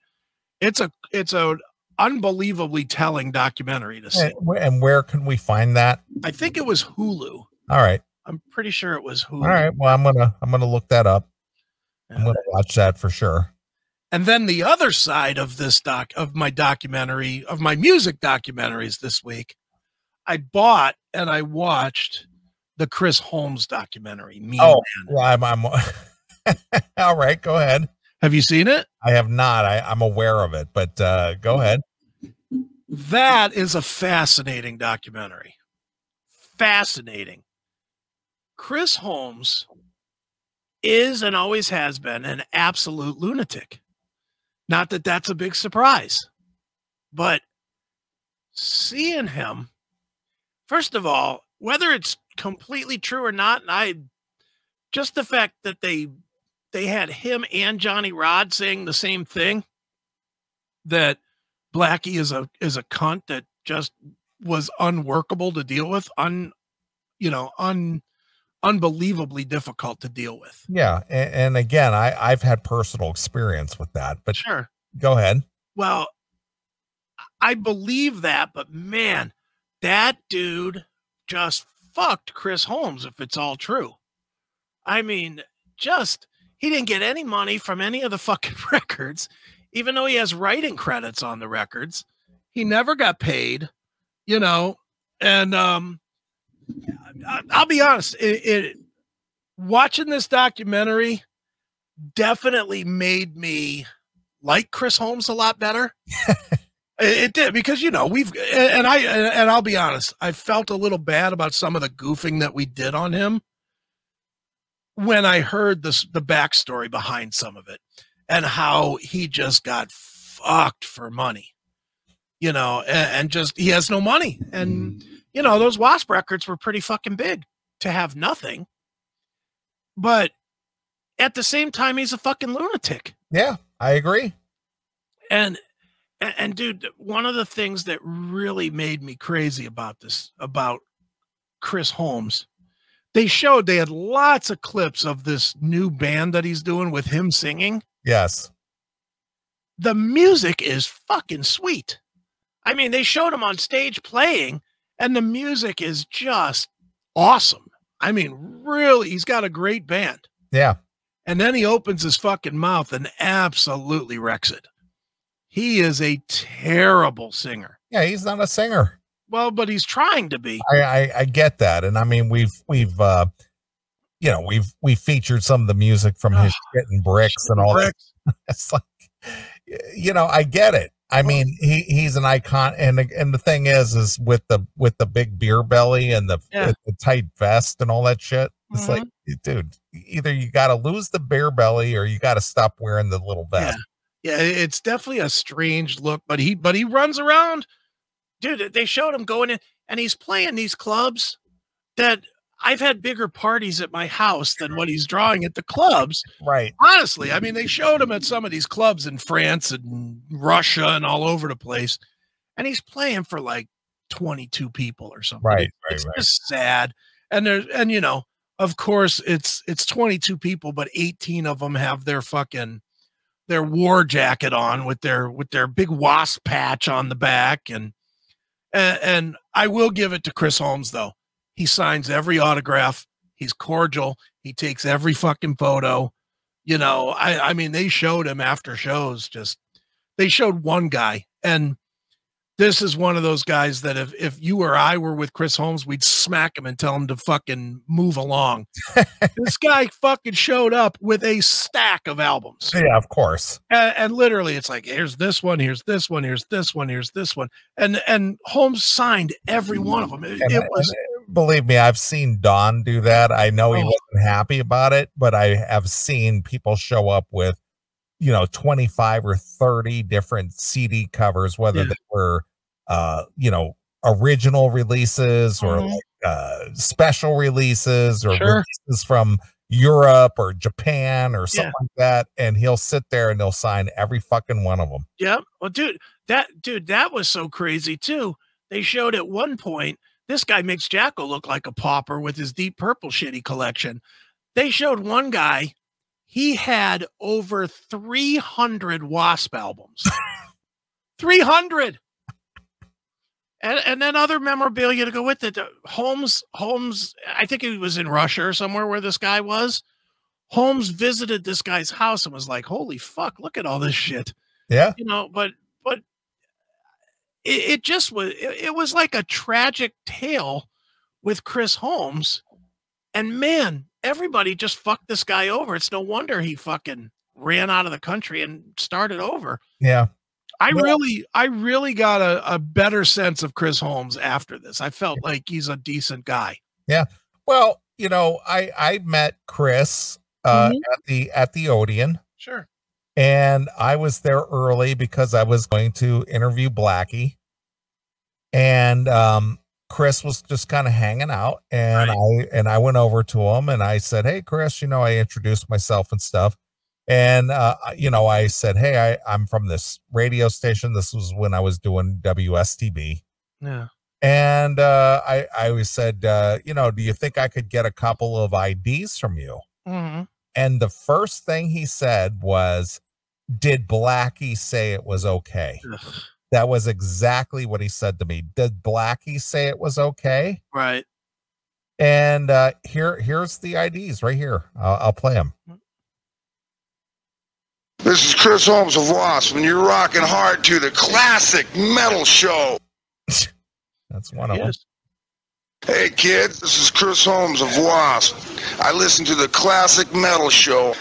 it's a it's a unbelievably telling documentary to see. and where can we find that? I think it was Hulu. All right. I'm pretty sure it was Hulu. All right. Well, I'm gonna I'm gonna look that up. I'm gonna watch that for sure. And then the other side of this doc of my documentary of my music documentaries this week, I bought and I watched the Chris Holmes documentary. Me Oh. Man. Well, I'm, I'm all right. Go ahead. Have you seen it? I have not. I, I'm aware of it, but uh, go ahead. That is a fascinating documentary. Fascinating. Chris Holmes is and always has been an absolute lunatic. Not that that's a big surprise, but seeing him, first of all, whether it's completely true or not, and I just the fact that they they had him and Johnny Rod saying the same thing that Blackie is a is a cunt that just was unworkable to deal with, un you know, un unbelievably difficult to deal with. Yeah. And, and again, I I've had personal experience with that, but Sure. go ahead. Well, I believe that, but man, that dude just fucked Chris Holmes if it's all true. I mean, just he didn't get any money from any of the fucking records, even though he has writing credits on the records. He never got paid, you know, and um I'll be honest, it, it watching this documentary definitely made me like Chris Holmes a lot better. it, it did because you know we've and I and I'll be honest, I felt a little bad about some of the goofing that we did on him when I heard this the backstory behind some of it and how he just got fucked for money, you know, and, and just he has no money and mm. You know those Wasp records were pretty fucking big to have nothing, but at the same time he's a fucking lunatic. Yeah, I agree. and and, and dude one of the things that really made me crazy about this about chris holmes they showed they had lots of clips of this new band that he's doing with him singing Yes. the music is fucking sweet i mean they showed him on stage playing and the music is just awesome i mean really he's got a great band Yeah. and then he opens his fucking mouth and absolutely wrecks it. He is a terrible singer. Yeah. He's not a singer. Well, but he's trying to be. I, I I get that, and I mean we've we've uh you know we've we featured some of the music from his Shitting Bricks and all that. It's like you know I get it. I mean he he's an icon, and the- and the thing is is with the with the big beer belly and the, Yeah. the tight vest and all that shit. It's like, mm-hmm. dude, either you got to lose the beer belly or you got to stop wearing the little Yeah. vest. Yeah, it's definitely a strange look, but he but he runs around. Dude, they showed him going in and he's playing these clubs that I've had bigger parties at my house than what he's drawing at the clubs. Right. Honestly, I mean, they showed him at some of these clubs in France and Russia and all over the place, and he's playing for like 22 people or something. Right. Right. it's Right. just sad and there's and you know of course it's it's 22 people but 18 of them have their fucking their war jacket on with their with their big wasp patch on the back and and, and I will give it to Chris Holmes though. He signs every autograph. He's cordial. He takes every fucking photo. You know, I I mean they showed him after shows just they showed one guy and this is one of those guys that if if you or I were with Chris Holmes, we'd smack him and tell him to fucking move along. this guy fucking showed up with a stack of albums. Yeah, of course. And, and, literally, it's like here's this one, here's this one, here's this one, here's this one, and and Holmes signed every one of them. It, and, it was. Believe me, I've seen Don do that. I know he oh. wasn't happy about it, but I have seen people show up with you know 25 or 30 different cd covers whether yeah. they were uh you know original releases or mm-hmm. like, uh special releases or sure. releases from Europe or Japan or something yeah. like that, and he'll sit there and they'll sign every fucking one of them. Yeah, well, dude, that dude, that was so crazy too. They showed at one point this guy makes Jacko look like a pauper with his Deep Purple shitty collection. They showed one guy he had over 300 Wasp albums. 300. And, and then other memorabilia to go with it. Holmes, Holmes, I think he was in Russia or somewhere where this guy was. Holmes visited this guy's house and was like, "Holy fuck, look at all this shit." Yeah, you know, but but it, it just was. It, it was like a tragic tale with Chris Holmes, and man, everybody just fucked this guy over. It's no wonder he fucking ran out of the country and started over. Yeah. I well, really, I really got a, a better sense of Chris Holmes after this. I felt like he's a decent guy. Yeah. Well, you know, I I met Chris uh, mm-hmm. at the at the Odeon. Sure. And I was there early because I was going to interview Blackie. And um, Chris was just kind of hanging out and right. I and I went over to him and I said, "Hey Chris, you know, I introduced myself and stuff." And uh, you know, I said, "Hey, I I'm from this radio station. This was when I was doing WSTB." Yeah. And uh, I I always said, uh, you know, do you think I could get a couple of IDs from you? Mm-hmm. And the first thing he said was, "Did Blackie say it was okay?" Ugh. That was exactly what he said to me. Did Blackie say it was okay? Right. And uh, here, here's the IDs right here. I'll, I'll play them. This is Chris Holmes of Wasp, and you're rocking hard to the classic metal show. That's one of yes. them. Hey kids, this is Chris Holmes of Wasp. I listen to the classic metal show.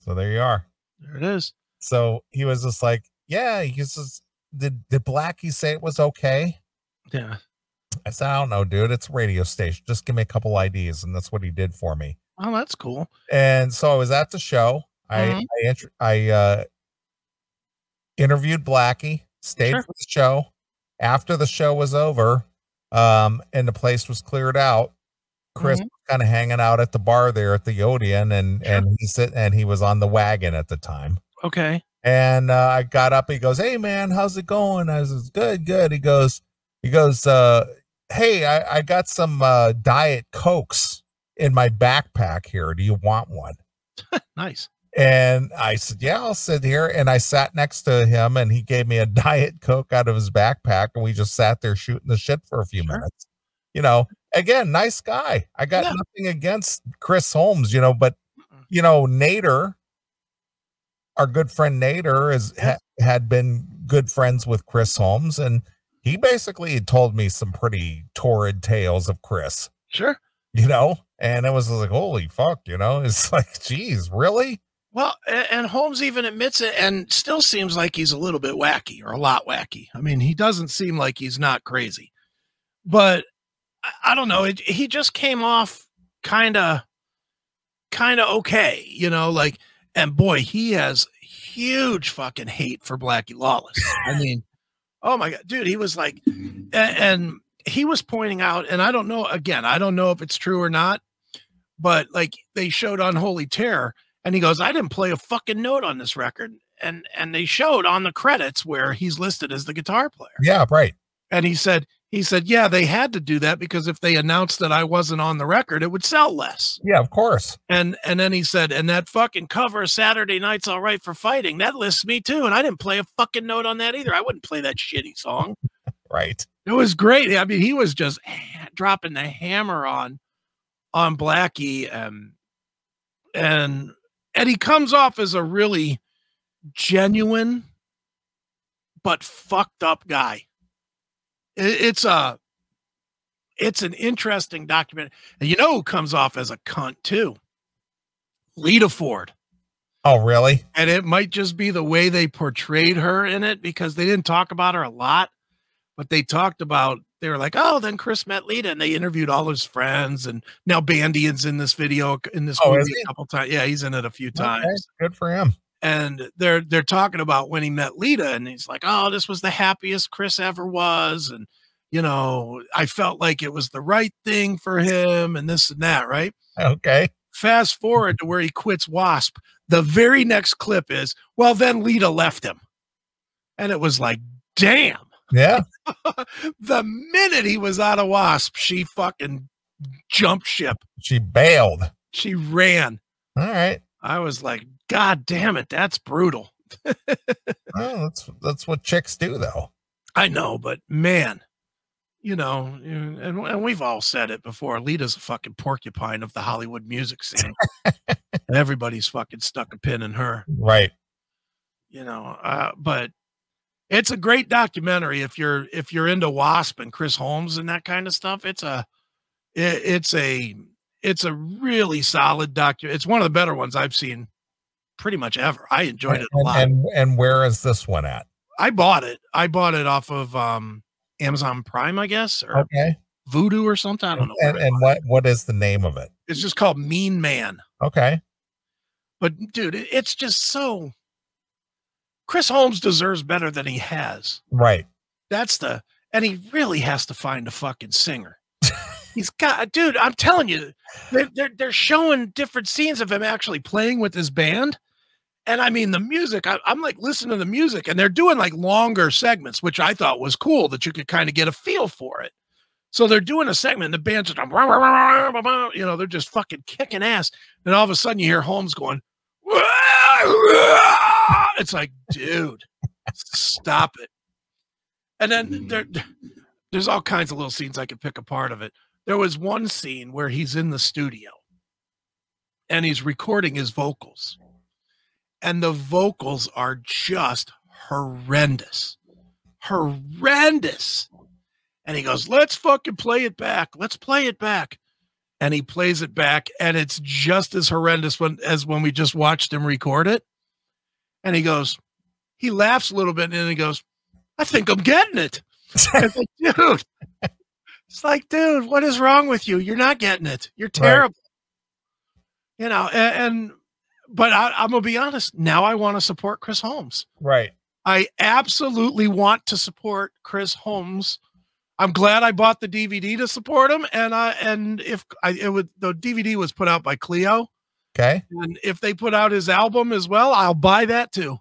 So there you are. There it is. So he was just like, yeah, he's just did did Blackie say it was okay? Yeah. I said, I don't know, dude. It's a radio station. Just give me a couple IDs, and that's what he did for me. Oh, that's cool. And so I was at the show. Mm-hmm. I I, I uh, interviewed Blackie, stayed sure. for the show. After the show was over, um, and the place was cleared out, Chris mm-hmm. kind of hanging out at the bar there at the Odeon, and sure. and he sit and he was on the wagon at the time. Okay. And uh, I got up. He goes, "Hey man, how's it going?" I says, "Good, good." He goes, "He goes, uh, hey, I, I got some uh, diet cokes in my backpack here. Do you want one?" nice. And I said, "Yeah, I'll sit here." And I sat next to him, and he gave me a diet coke out of his backpack, and we just sat there shooting the shit for a few sure. minutes. You know, again, nice guy. I got yeah. nothing against Chris Holmes, you know, but you know, Nader our good friend Nader is ha, had been good friends with Chris Holmes, and he basically told me some pretty torrid tales of Chris. Sure, you know, and it was like, holy fuck, you know, it's like, geez, really? Well, and Holmes even admits it, and still seems like he's a little bit wacky or a lot wacky. I mean, he doesn't seem like he's not crazy, but I, don't know. It, he just came off kind of, kind of okay, you know, like and boy, he has huge fucking hate for Blackie Lawless. I mean, oh my god, dude, he was like, and, and he was pointing out, and I don't know. Again, I don't know if it's true or not, but like they showed Unholy Terror, and he goes, "I didn't play a fucking note on this record," and and they showed on the credits where he's listed as the guitar player. Yeah, right. And he said he said, "Yeah, they had to do that because if they announced that I wasn't on the record, it would sell less." Yeah, of course. And and then he said, "And that fucking cover Saturday Night's All Right for Fighting, that lists me too, and I didn't play a fucking note on that either. I wouldn't play that shitty song." Right. It was great. I mean, he was just dropping the hammer on on Blackie and and and he comes off as a really genuine but fucked up guy. It, it's a it's an interesting document. And you know who comes off as a cunt too? Lita Ford. Oh, really? And it might just be the way they portrayed her in it because they didn't talk about her a lot, but they talked about they were like, oh, then Chris met Lita, and they interviewed all his friends, and now Bandian's in this video in this Oh, movie a couple times. Yeah, he's in it a few times Good for him. And they're they're talking about when he met Lita, and he's like, "Oh, this was the happiest Chris ever was," and you know, I felt like it was the right thing for him, and this and that. Right? Okay. Fast forward to where he quits Wasp. The very next clip is, "Well, then Lita left him," and it was like, "Damn!" Yeah. the minute he was out of Wasp, she fucking jumped ship. She bailed. She ran. All right. I was like, "God damn it, that's brutal." Well, that's that's what chicks do, though. I know, but man, you know, and, and we've all said it before. Lita's a fucking porcupine of the Hollywood music scene. everybody's fucking stuck a pin in her, Right. you know. Uh, but it's a great documentary if you're if you're into Wasp and Chris Holmes and that kind of stuff. It's a it, it's a it's a really solid docu. It's one of the better ones I've seen pretty much ever. I enjoyed it a and, lot. and and where is this one at? I bought it. I bought it off of um Amazon Prime, I guess, or Okay. Vudu or something. I don't know. And and what what is the name of it? It's just called Mean Man. Okay. But dude, it's just so. Chris Holmes deserves better than he has. Right. That's the, and he really has to find a fucking singer. He's got, dude. I'm telling you, they're, they're they're showing different scenes of him actually playing with his band, and I mean the music. I, I'm like listening to the music, and they're doing like longer segments, which I thought was cool that you could kind of get a feel for it. So they're doing a segment, and the band's just, you know, they're just fucking kicking ass. And all of a sudden, you hear Holmes going, it's like, dude, stop it. And then mm. there, there's all kinds of little scenes I could pick apart of it. There was one scene where he's in the studio and he's recording his vocals, and the vocals are just horrendous, horrendous. And he goes, "Let's fucking play it back. Let's play it back." And he plays it back, and it's just as horrendous when, as when we just watched him record it. And he goes, he laughs a little bit, and then he goes, "I think I'm getting it." It's like, dude, it's like, dude, what is wrong with you? You're not getting it. You're terrible. You know, and, and but I, I'm gonna be honest. Now I want to support Chris Holmes. Right. I absolutely want to support Chris Holmes. I'm glad I bought the DVD to support him, and I and if I it would the DVD was put out by Clio, Okay. and if they put out his album as well, I'll buy that too,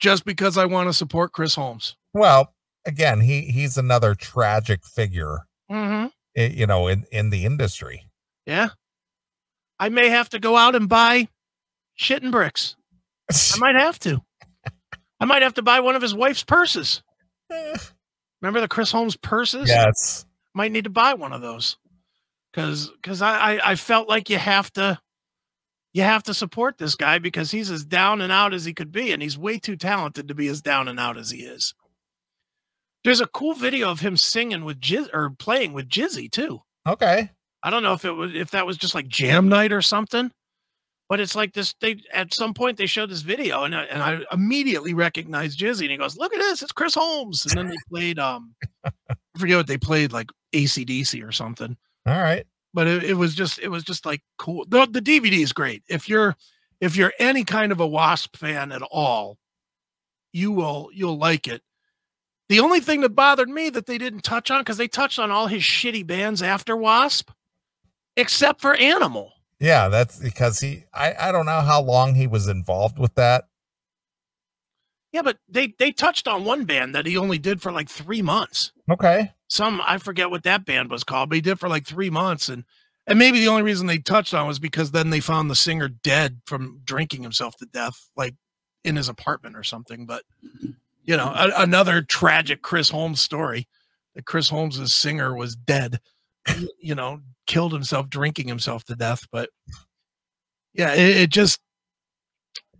just because I want to support Chris Holmes. Well, again, he he's another tragic figure, Mm-hmm. i- you know, in in the industry. Yeah. I may have to go out and buy Shitting Bricks. I might have to. I might have to buy one of his wife's purses. Remember the Chris Holmes purses? yes. Might need to buy one of those. Cause cause I, I I felt like you have to you have to support this guy because he's as down and out as he could be, and he's way too talented to be as down and out as he is. There's a cool video of him singing with Jiz or playing with Jizzy too. Okay. I don't know if it was if that was just like jam night or something, but it's like this. They at some point they showed this video and I, and I immediately recognized Jizzy and he goes, "Look at this, it's Chris Holmes." And then they played um, I forget what they played like ACDC or something, All right. but it, it was just it was just like cool. The the DVD is great if you're if you're any kind of a Wasp fan at all, you will you'll like it. The only thing that bothered me that they didn't touch on because they touched on all his shitty bands after Wasp, except for Animal. Yeah, that's because he I I don't know how long he was involved with that. Yeah, but they they touched on one band that he only did for like three months. Okay. some I forget what that band was called, but he did for like three months, and and maybe the only reason they touched on was because then they found the singer dead from drinking himself to death, like in his apartment or something. But you know, a, another tragic Chris Holmes story that Chris Holmes's singer was dead, you know, killed himself drinking himself to death. But yeah, it, it just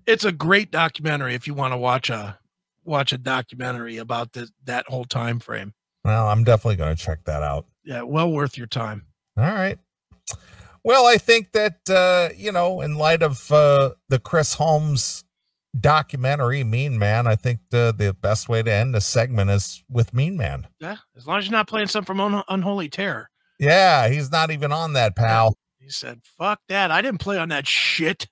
it's a great documentary if you want to watch a watch a documentary about the, that whole time frame. Well, I'm definitely going to check that out. Yeah, well worth your time. All right. Well, I think that uh, you know, in light of uh, the Chris Holmes documentary, Mean Man, I think the the best way to end the segment is with Mean Man. Yeah, as long as you're not playing something from Un- Unholy Terror. Yeah, he's not even on that, pal. He said, "Fuck that! I didn't play on that shit."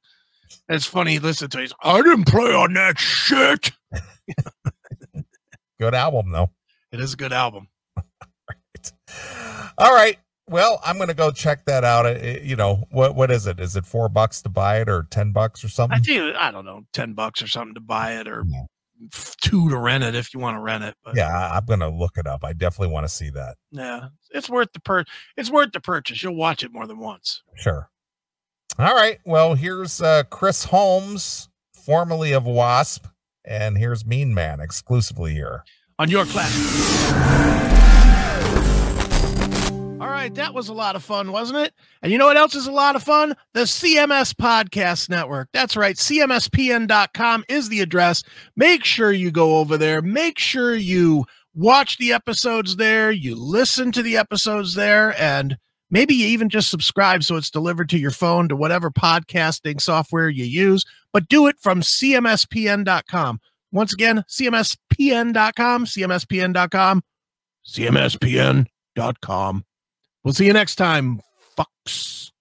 It's funny. Listen to it. He's, I didn't play on that shit. Good album, though. It is a good album. All right. Well, I'm going to go check that out. It- it- you know, what what is it? Is it four bucks to buy it or 10 bucks or something? I think I don't know, ten bucks or something to buy it, or Yeah. Two to rent it if you want to rent it. But Yeah, I'm going to look it up. I definitely want to see that. yeah, it's worth the per. It's worth the purchase. You'll watch it more than once. Sure. All right. Well, here's uh, Chris Holmes, formerly of Wasp, and here's Mean Man exclusively here. on your class. Right, that was a lot of fun, wasn't it? And you know what else is a lot of fun? The CMS Podcast Network. That's right. CMSPN.com is the address. Make sure you go over there. Make sure you watch the episodes there, you listen to the episodes there, and maybe you even just subscribe so it's delivered to your phone to whatever podcasting software you use. But do it from CMSPN.com. Once again, CMSPN.com, CMSPN.com, CMSPN.com. We'll see you next time, fucks.